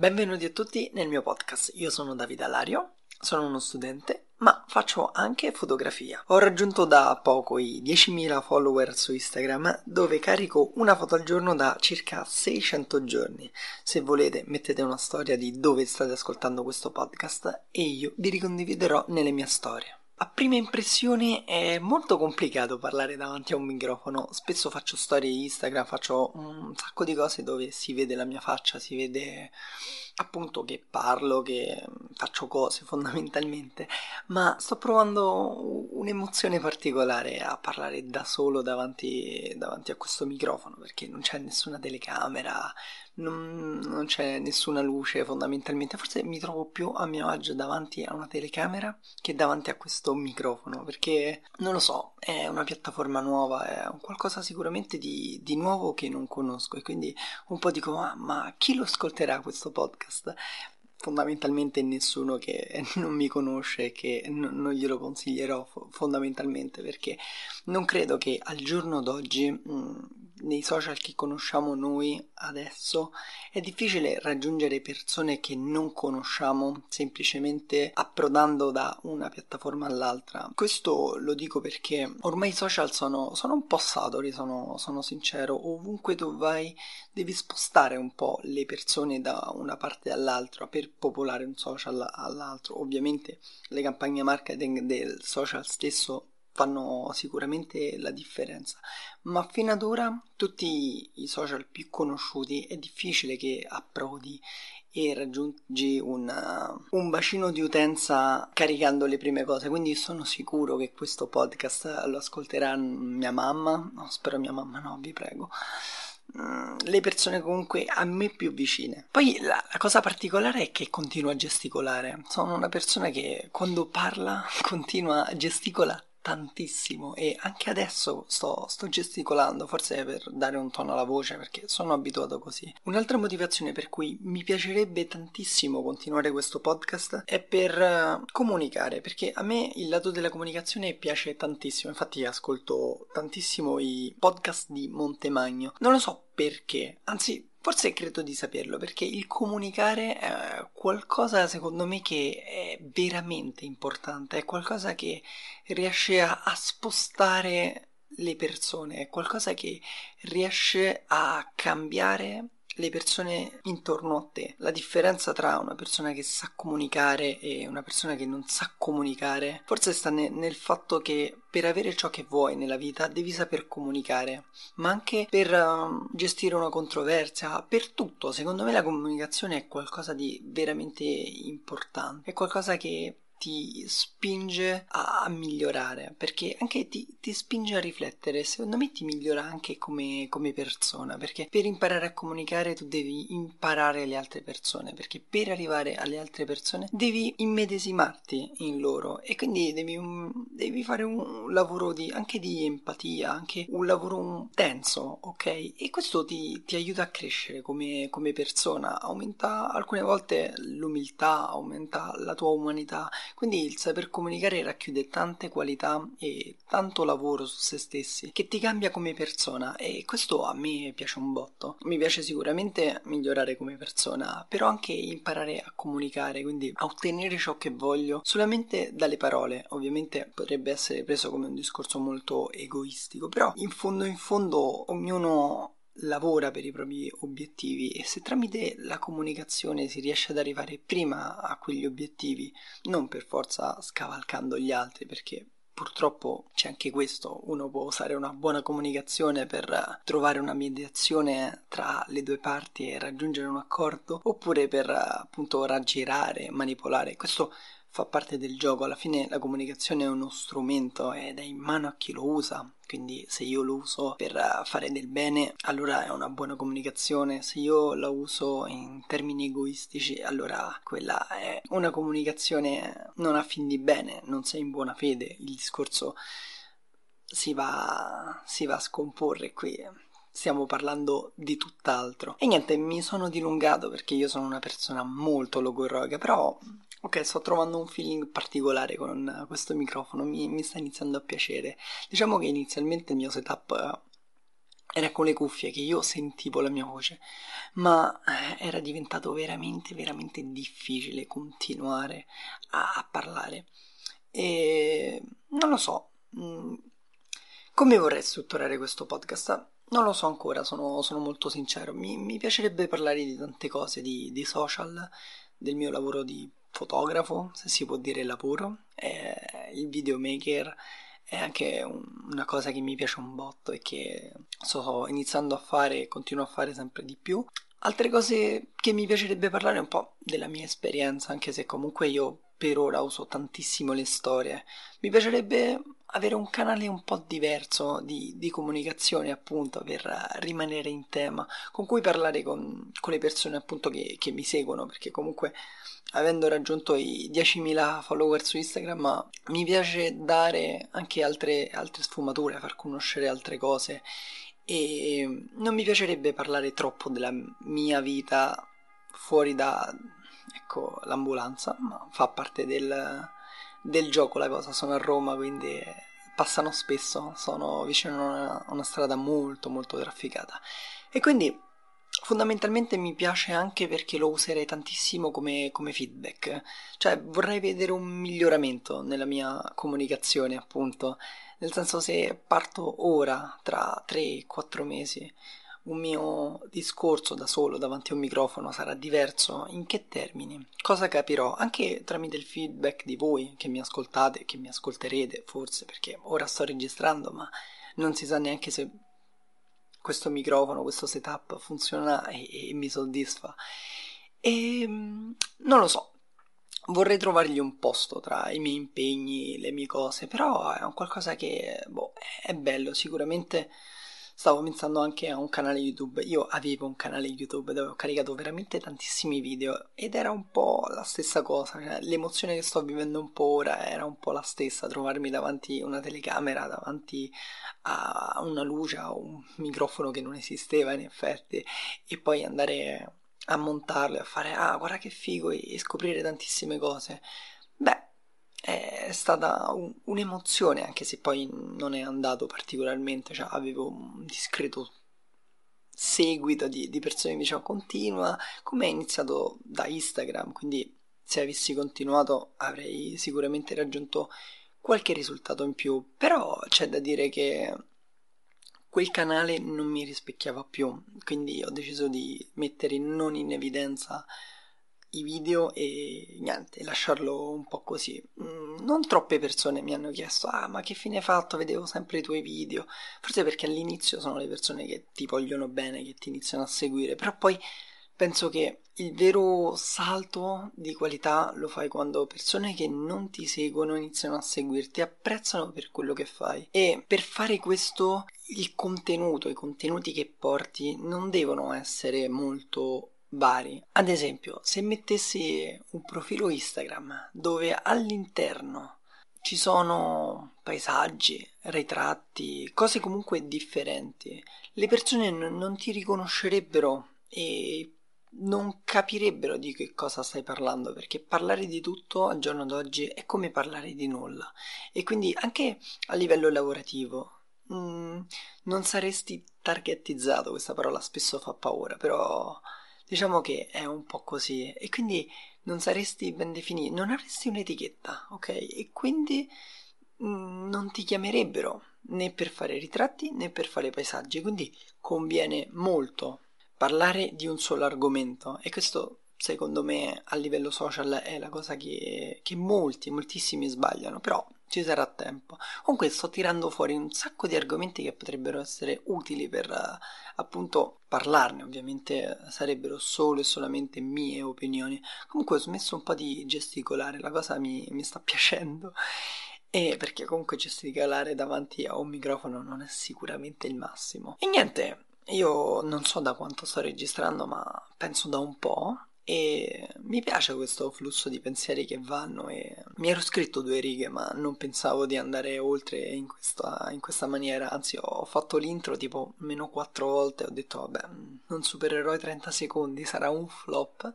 Benvenuti a tutti nel mio podcast. Io sono Davide Alario, sono uno studente, ma faccio anche fotografia. Ho raggiunto da poco i 10.000 follower su Instagram, dove carico una foto al giorno da circa 600 giorni. Se volete, mettete una storia di dove state ascoltando questo podcast e io vi ricondividerò nelle mie storie. A prima impressione è molto complicato parlare davanti a un microfono. Spesso faccio storie Instagram, faccio un sacco di cose dove si vede la mia faccia, si vede appunto che parlo, che faccio cose fondamentalmente, ma sto provando un'emozione particolare a parlare da solo davanti, davanti a questo microfono perché non c'è nessuna telecamera, non, non, c'è nessuna luce fondamentalmente, forse mi trovo più a mio agio davanti a una telecamera che davanti a questo microfono, perché non lo so, è una piattaforma nuova, è un qualcosa sicuramente di, di nuovo che non conosco e quindi un po' dico ah, ma chi lo ascolterà questo podcast? Fondamentalmente nessuno che non mi conosce e che non glielo consiglierò fondamentalmente perché non credo che al giorno d'oggi mh, nei social che conosciamo noi adesso è difficile raggiungere persone che non conosciamo semplicemente approdando da una piattaforma all'altra. Questo lo dico perché ormai i social sono, sono un po' saturi, sono, sono sincero, ovunque tu vai devi spostare un po' le persone da una parte all'altra per popolare un social all'altro. Ovviamente le campagne marketing del social stesso fanno sicuramente la differenza, ma fino ad ora tutti i social più conosciuti è difficile che approdi e raggiungi una, un bacino di utenza caricando le prime cose, quindi sono sicuro che questo podcast lo ascolterà mia mamma, no, spero mia mamma no, vi prego mm, le persone comunque a me più vicine. Poi la, la, cosa particolare è che continuo a gesticolare. Sono una persona che quando parla continua a gesticolare tantissimo e anche adesso sto, sto, gesticolando, forse per dare un tono alla voce perché sono abituato così. Un'altra motivazione per cui mi piacerebbe tantissimo continuare questo podcast è per uh, comunicare, perché a me il lato della comunicazione piace tantissimo, infatti ascolto tantissimo i podcast di Montemagno. Non lo so perché, anzi Forse credo di saperlo perché il comunicare è qualcosa secondo me che è veramente importante, è qualcosa che riesce a, a spostare le persone, è qualcosa che riesce a cambiare le persone intorno a te. La differenza tra una persona che sa comunicare e una persona che non sa comunicare forse sta ne- nel fatto che per avere ciò che vuoi nella vita devi saper comunicare, ma anche per uh, gestire una controversia, per tutto. Secondo me la comunicazione è qualcosa di veramente importante, è qualcosa che ti spinge a, migliorare, perché anche ti, ti, spinge a riflettere, secondo me ti migliora anche come, come, persona, perché per imparare a comunicare tu devi imparare le altre persone, perché per arrivare alle altre persone devi immedesimarti in loro e quindi devi, devi fare un lavoro di, anche di empatia, anche un lavoro tenso, ok? E questo ti, ti aiuta a crescere come, come persona, aumenta alcune volte l'umiltà, aumenta la tua umanità, quindi il saper comunicare racchiude tante qualità e tanto lavoro su se stessi che ti cambia come persona e questo a me piace un botto. Mi piace sicuramente migliorare come persona, però anche imparare a comunicare, quindi a ottenere ciò che voglio solamente dalle parole. Ovviamente potrebbe essere preso come un discorso molto egoistico, però in fondo in fondo ognuno lavora per i propri obiettivi e se tramite la comunicazione si riesce ad arrivare prima a quegli obiettivi, non per forza scavalcando gli altri, perché purtroppo c'è anche questo, uno può usare una buona comunicazione per trovare una mediazione tra le due parti e raggiungere un accordo, oppure per appunto raggirare, manipolare. Questo fa parte del gioco, alla fine la comunicazione è uno strumento ed è in mano a chi lo usa, quindi se io lo uso per fare del bene allora è una buona comunicazione, se io la uso in termini egoistici allora quella è una comunicazione non a fin di bene, non sei in buona fede, il discorso si va, si va a scomporre qui stiamo parlando di tutt'altro. E niente, mi sono dilungato perché io sono una persona molto logorroica, però Ok, sto trovando un feeling particolare con questo microfono, mi, mi, sta iniziando a piacere. Diciamo che inizialmente il mio setup era con le cuffie che io sentivo la mia voce, ma eh, era diventato veramente, veramente difficile continuare a, a parlare. E non lo so, mm, come vorrei strutturare questo podcast? Non lo so ancora, sono, sono molto sincero. Mi, mi, piacerebbe parlare di tante cose, di, di, social, del mio lavoro di fotografo, se si può dire lavoro, eh, il videomaker è anche un, una cosa che mi piace un botto e che sto iniziando a fare e continuo a fare sempre di più. Altre cose che mi piacerebbe parlare un po' della mia esperienza, anche se comunque io per ora uso tantissimo le storie. Mi piacerebbe avere un canale un po' diverso di, di comunicazione, appunto, per rimanere in tema, con cui parlare con, con le persone, appunto, che, che, mi seguono, perché comunque, avendo raggiunto i 10.000 follower su Instagram, mi piace dare anche altre, altre sfumature, far conoscere altre cose. E non mi piacerebbe parlare troppo della mia vita fuori da, ecco, l'ambulanza, ma fa parte del, del gioco la cosa. Sono a Roma, quindi passano spesso, sono vicino a una, una strada molto molto trafficata. E quindi fondamentalmente mi piace anche perché lo userei tantissimo come, come, feedback, cioè vorrei vedere un miglioramento nella mia comunicazione, appunto, nel senso se parto ora, tra 3-4 mesi, un mio discorso da solo davanti a un microfono sarà diverso? In che termini? Cosa capirò? Anche tramite il feedback di voi che mi ascoltate, che mi ascolterete forse, perché ora sto registrando, ma non si sa neanche se questo microfono, questo setup funziona e, e mi soddisfa. E ehm, non lo so, vorrei trovargli un posto tra i miei impegni, le mie cose, però è un qualcosa che boh, è bello, sicuramente stavo pensando anche a un canale YouTube. Io avevo un canale YouTube dove ho caricato veramente tantissimi video ed era un po' la stessa cosa, cioè, l'emozione che sto vivendo un po' ora era un po' la stessa, trovarmi davanti a una telecamera, davanti a una luce, a un microfono che non esisteva in effetti e poi andare a montarlo e a fare ah guarda che figo e scoprire tantissime cose. Beh, è stata un, un'emozione, anche se poi non è andato particolarmente, cioè avevo un discreto seguito di, di persone che mi dicevano continua, come è iniziato da Instagram, quindi se avessi continuato avrei sicuramente raggiunto qualche risultato in più, però c'è da dire che quel canale non mi rispecchiava più, quindi ho deciso di mettere non in evidenza i video e niente, lasciarlo un po' così. Mm, non troppe persone mi hanno chiesto: Ah, ma che fine hai fatto? Vedevo sempre i tuoi video. Forse perché all'inizio sono le persone che ti vogliono bene, che ti iniziano a seguire, però poi penso che il vero salto di qualità lo fai quando persone che non ti seguono iniziano a seguirti, apprezzano per quello che fai. E per fare questo il contenuto, i contenuti che porti non devono essere molto vari. Ad esempio, se mettessi un profilo Instagram dove all'interno ci sono paesaggi, ritratti, cose comunque differenti, le persone n- non ti riconoscerebbero e non capirebbero di che cosa stai parlando perché parlare di tutto al giorno d'oggi è come parlare di nulla e quindi anche a livello lavorativo mh, mm, non saresti targetizzato questa parola spesso fa paura però Diciamo che è un po' così. E quindi non saresti ben definito, non avresti un'etichetta, ok? E quindi mm, non ti chiamerebbero né per fare ritratti né per fare paesaggi, quindi conviene molto parlare di un solo argomento. E questo secondo me a livello social è la cosa che, che molti, moltissimi sbagliano, però ci sarà tempo. Comunque sto tirando fuori un sacco di argomenti che potrebbero essere utili per uh, appunto parlarne, ovviamente sarebbero solo e solamente mie opinioni. Comunque ho smesso un po' di gesticolare, la cosa mi, mi sta piacendo. E perché comunque gesticolare davanti a un microfono non è sicuramente il massimo. E niente, io non so da quanto sto registrando, ma penso da un po' e mi piace questo flusso di pensieri che vanno e mi ero scritto due righe ma non pensavo di andare oltre in questa, in questa maniera. Anzi ho fatto l'intro tipo meno quattro volte ho detto vabbè non supererò i 30 secondi sarà un flop.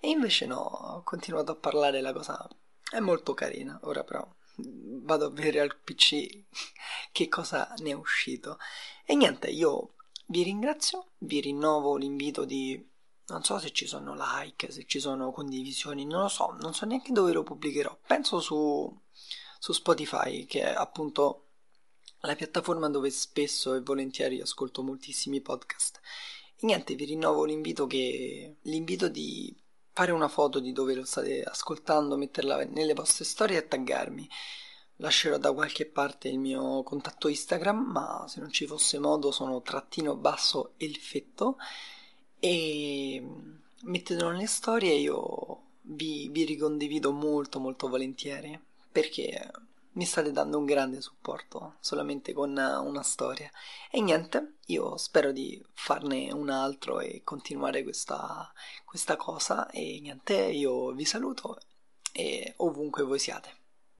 E invece no ho continuato a parlare la cosa è molto carina. Ora però vado a vedere al pc che cosa ne è uscito. E niente io vi ringrazio, vi rinnovo l'invito di non so se ci sono like, se ci sono condivisioni, non lo so, non so neanche dove lo pubblicherò. Penso su, su Spotify, che è appunto la piattaforma dove spesso e volentieri ascolto moltissimi podcast. E niente, vi rinnovo l'invito, che, l'invito di fare una foto di dove lo state ascoltando, metterla nelle vostre storie e taggarmi. Lascerò da qualche parte il mio contatto Instagram, ma se non ci fosse modo sono trattino basso elfetto e mettetelo nelle storie io vi, vi ricondivido molto molto volentieri perché mi state dando un grande supporto solamente con una storia. E niente, io spero di farne un altro e continuare questa, questa cosa. E niente, io vi saluto e ovunque voi siate.